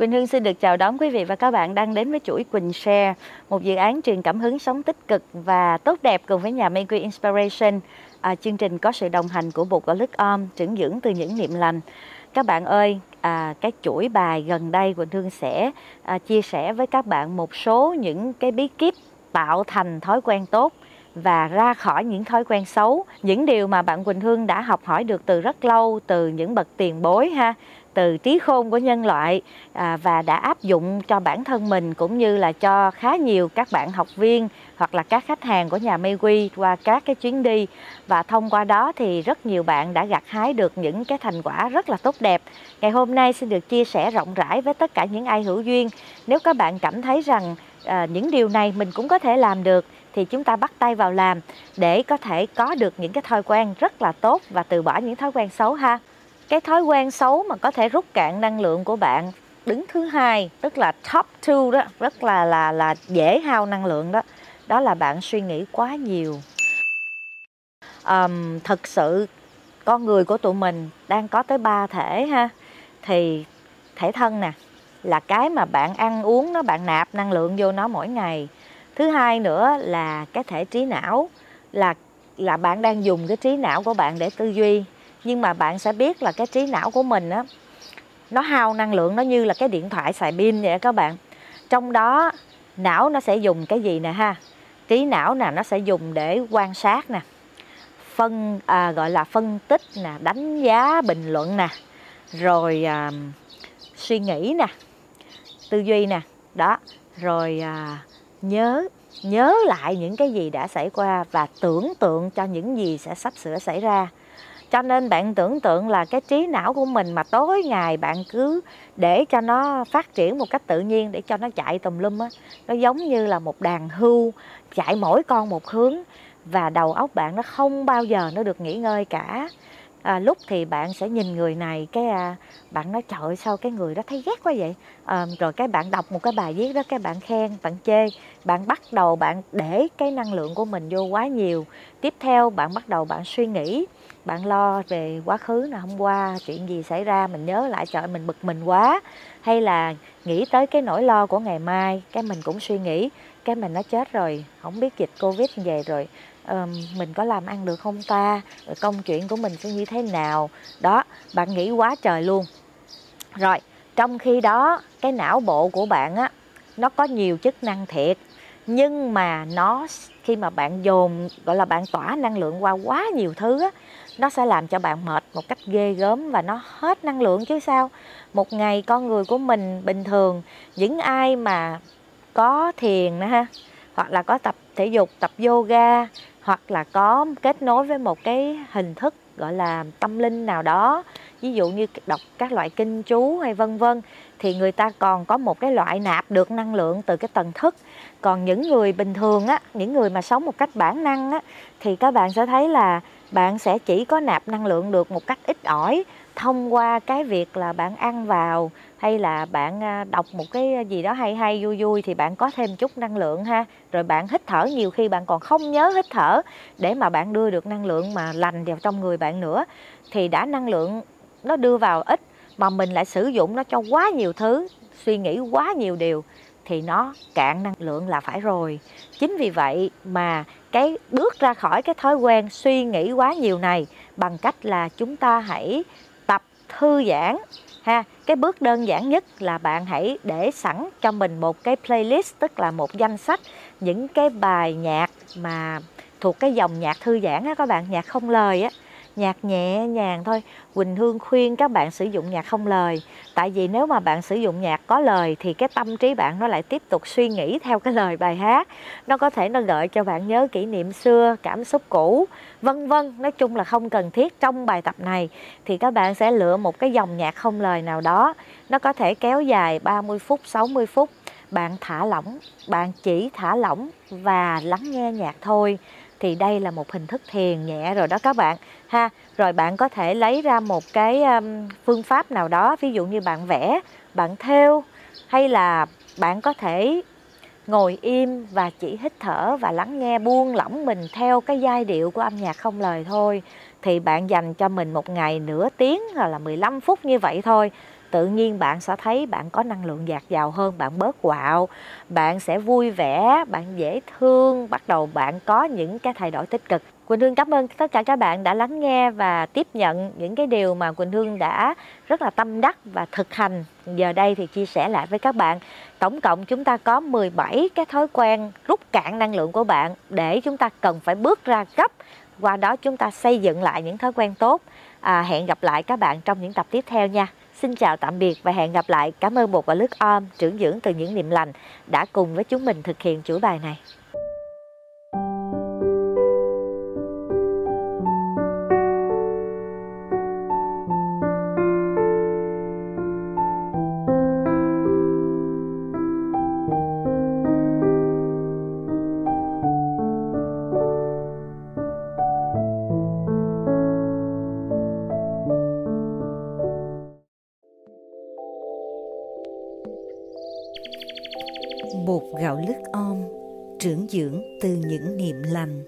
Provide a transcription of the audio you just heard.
Quỳnh Hương xin được chào đón quý vị và các bạn đang đến với chuỗi Quỳnh Share, một dự án truyền cảm hứng sống tích cực và tốt đẹp cùng với nhà Mayque Inspiration. À, chương trình có sự đồng hành của Bột Gạo Lức Om, trưởng dưỡng từ những niệm lành. Các bạn ơi, à, cái chuỗi bài gần đây Quỳnh Hương sẽ à, chia sẻ với các bạn một số những cái bí kíp tạo thành thói quen tốt và ra khỏi những thói quen xấu những điều mà bạn Quỳnh Hương đã học hỏi được từ rất lâu từ những bậc tiền bối ha từ trí khôn của nhân loại à, và đã áp dụng cho bản thân mình cũng như là cho khá nhiều các bạn học viên hoặc là các khách hàng của nhà Maywe qua các cái chuyến đi và thông qua đó thì rất nhiều bạn đã gặt hái được những cái thành quả rất là tốt đẹp. Ngày hôm nay xin được chia sẻ rộng rãi với tất cả những ai hữu duyên. Nếu các bạn cảm thấy rằng à, những điều này mình cũng có thể làm được thì chúng ta bắt tay vào làm để có thể có được những cái thói quen rất là tốt và từ bỏ những thói quen xấu ha cái thói quen xấu mà có thể rút cạn năng lượng của bạn. Đứng thứ hai tức là top two đó rất là là là dễ hao năng lượng đó. Đó là bạn suy nghĩ quá nhiều. Um, thực sự con người của tụi mình đang có tới ba thể ha. Thì thể thân nè là cái mà bạn ăn uống nó bạn nạp năng lượng vô nó mỗi ngày. Thứ hai nữa là cái thể trí não là là bạn đang dùng cái trí não của bạn để tư duy nhưng mà bạn sẽ biết là cái trí não của mình á nó hao năng lượng nó như là cái điện thoại xài pin vậy các bạn. Trong đó não nó sẽ dùng cái gì nè ha? Trí não nè nó sẽ dùng để quan sát nè. Phân à, gọi là phân tích nè đánh giá bình luận nè. Rồi à, suy nghĩ nè tư duy nè. Đó rồi à, nhớ nhớ lại những cái gì đã xảy qua và tưởng tượng cho những gì sẽ sắp sửa xảy ra cho nên bạn tưởng tượng là cái trí não của mình mà tối ngày bạn cứ để cho nó phát triển một cách tự nhiên để cho nó chạy tùm lum á nó giống như là một đàn hưu chạy mỗi con một hướng và đầu óc bạn nó không bao giờ nó được nghỉ ngơi cả. À, lúc thì bạn sẽ nhìn người này cái à, bạn nói trời sao cái người đó thấy ghét quá vậy? À, rồi cái bạn đọc một cái bài viết đó cái bạn khen bạn chê bạn bắt đầu bạn để cái năng lượng của mình vô quá nhiều. Tiếp theo bạn bắt đầu bạn suy nghĩ bạn lo về quá khứ là hôm qua chuyện gì xảy ra mình nhớ lại trời mình bực mình quá. Hay là nghĩ tới cái nỗi lo của ngày mai cái mình cũng suy nghĩ cái mình nó chết rồi không biết dịch covid về rồi um, mình có làm ăn được không ta? Rồi công chuyện của mình sẽ như thế nào? Đó bạn nghĩ quá trời luôn. Rồi trong khi đó cái não bộ của bạn á nó có nhiều chức năng thiệt nhưng mà nó khi mà bạn dồn, gọi là bạn tỏa năng lượng qua quá nhiều thứ á, nó sẽ làm cho bạn mệt một cách ghê gớm và nó hết năng lượng chứ sao. Một ngày con người của mình bình thường, những ai mà có thiền nữa ha, hoặc là có tập thể dục, tập yoga, hoặc là có kết nối với một cái hình thức, gọi là tâm linh nào đó ví dụ như đọc các loại kinh chú hay vân vân, thì người ta còn có một cái loại nạp được năng lượng từ cái tầng thức. Còn những người bình thường á, những người mà sống một cách bản năng á, thì các bạn sẽ thấy là bạn sẽ chỉ có nạp năng lượng được một cách ít ỏi thông qua cái việc là bạn ăn vào, hay là bạn à, đọc một cái gì đó hay hay, vui vui thì bạn có thêm chút năng lượng ha. Rồi bạn hít thở, nhiều khi bạn còn không nhớ hít thở để mà bạn đưa được năng lượng mà lành vào trong người bạn nữa. Thì đã năng lượng nó đưa vào ít mà mình lại sử dụng nó cho quá nhiều thứ, suy nghĩ quá nhiều điều thì nó cạn năng lượng là phải rồi. Chính vì vậy mà cái bước ra khỏi cái thói quen suy nghĩ quá nhiều này bằng cách là chúng ta hãy tập thư giãn ha. Cái bước đơn giản nhất là bạn hãy để sẵn cho mình một cái playlist, tức là một danh sách những cái bài nhạc mà thuộc cái dòng nhạc thư giãn á các bạn, nhạc không lời á nhạc nhẹ nhàng thôi. Quỳnh Hương khuyên các bạn sử dụng nhạc không lời. Tại vì nếu mà bạn sử dụng nhạc có lời thì cái tâm trí bạn nó lại tiếp tục suy nghĩ theo cái lời bài hát. Nó có thể nó gợi cho bạn nhớ kỷ niệm xưa, cảm xúc cũ, vân vân. Nói chung là không cần thiết trong bài tập này. Thì các bạn sẽ lựa một cái dòng nhạc không lời nào đó. Nó có thể kéo dài 30 phút 60 phút. Bạn thả lỏng, bạn chỉ thả lỏng và lắng nghe nhạc thôi thì đây là một hình thức thiền nhẹ rồi đó các bạn. Ha rồi bạn có thể lấy ra một cái um, phương pháp nào đó ví dụ như bạn vẽ bạn thêu hay là bạn có thể ngồi im và chỉ hít thở và lắng nghe buông lỏng mình theo cái giai điệu của âm nhạc không lời thôi. Thì bạn dành cho mình một ngày nửa tiếng hoặc là 15 phút như vậy thôi tự nhiên bạn sẽ thấy bạn có năng lượng dạt dào hơn bạn bớt quạo bạn sẽ vui vẻ bạn dễ thương bắt đầu bạn có những cái thay đổi tích cực Quỳnh Hương cảm ơn tất cả các bạn đã lắng nghe và tiếp nhận những cái điều mà Quỳnh Hương đã rất là tâm đắc và thực hành. Giờ đây thì chia sẻ lại với các bạn. Tổng cộng chúng ta có 17 cái thói quen rút cạn năng lượng của bạn để chúng ta cần phải bước ra gấp. Qua đó chúng ta xây dựng lại những thói quen tốt. À, hẹn gặp lại các bạn trong những tập tiếp theo nha. Xin chào tạm biệt và hẹn gặp lại. Cảm ơn Bột và Lướt Om, trưởng dưỡng từ những niệm lành đã cùng với chúng mình thực hiện chuỗi bài này. Bột gạo lứt om trưởng dưỡng từ những niệm lành.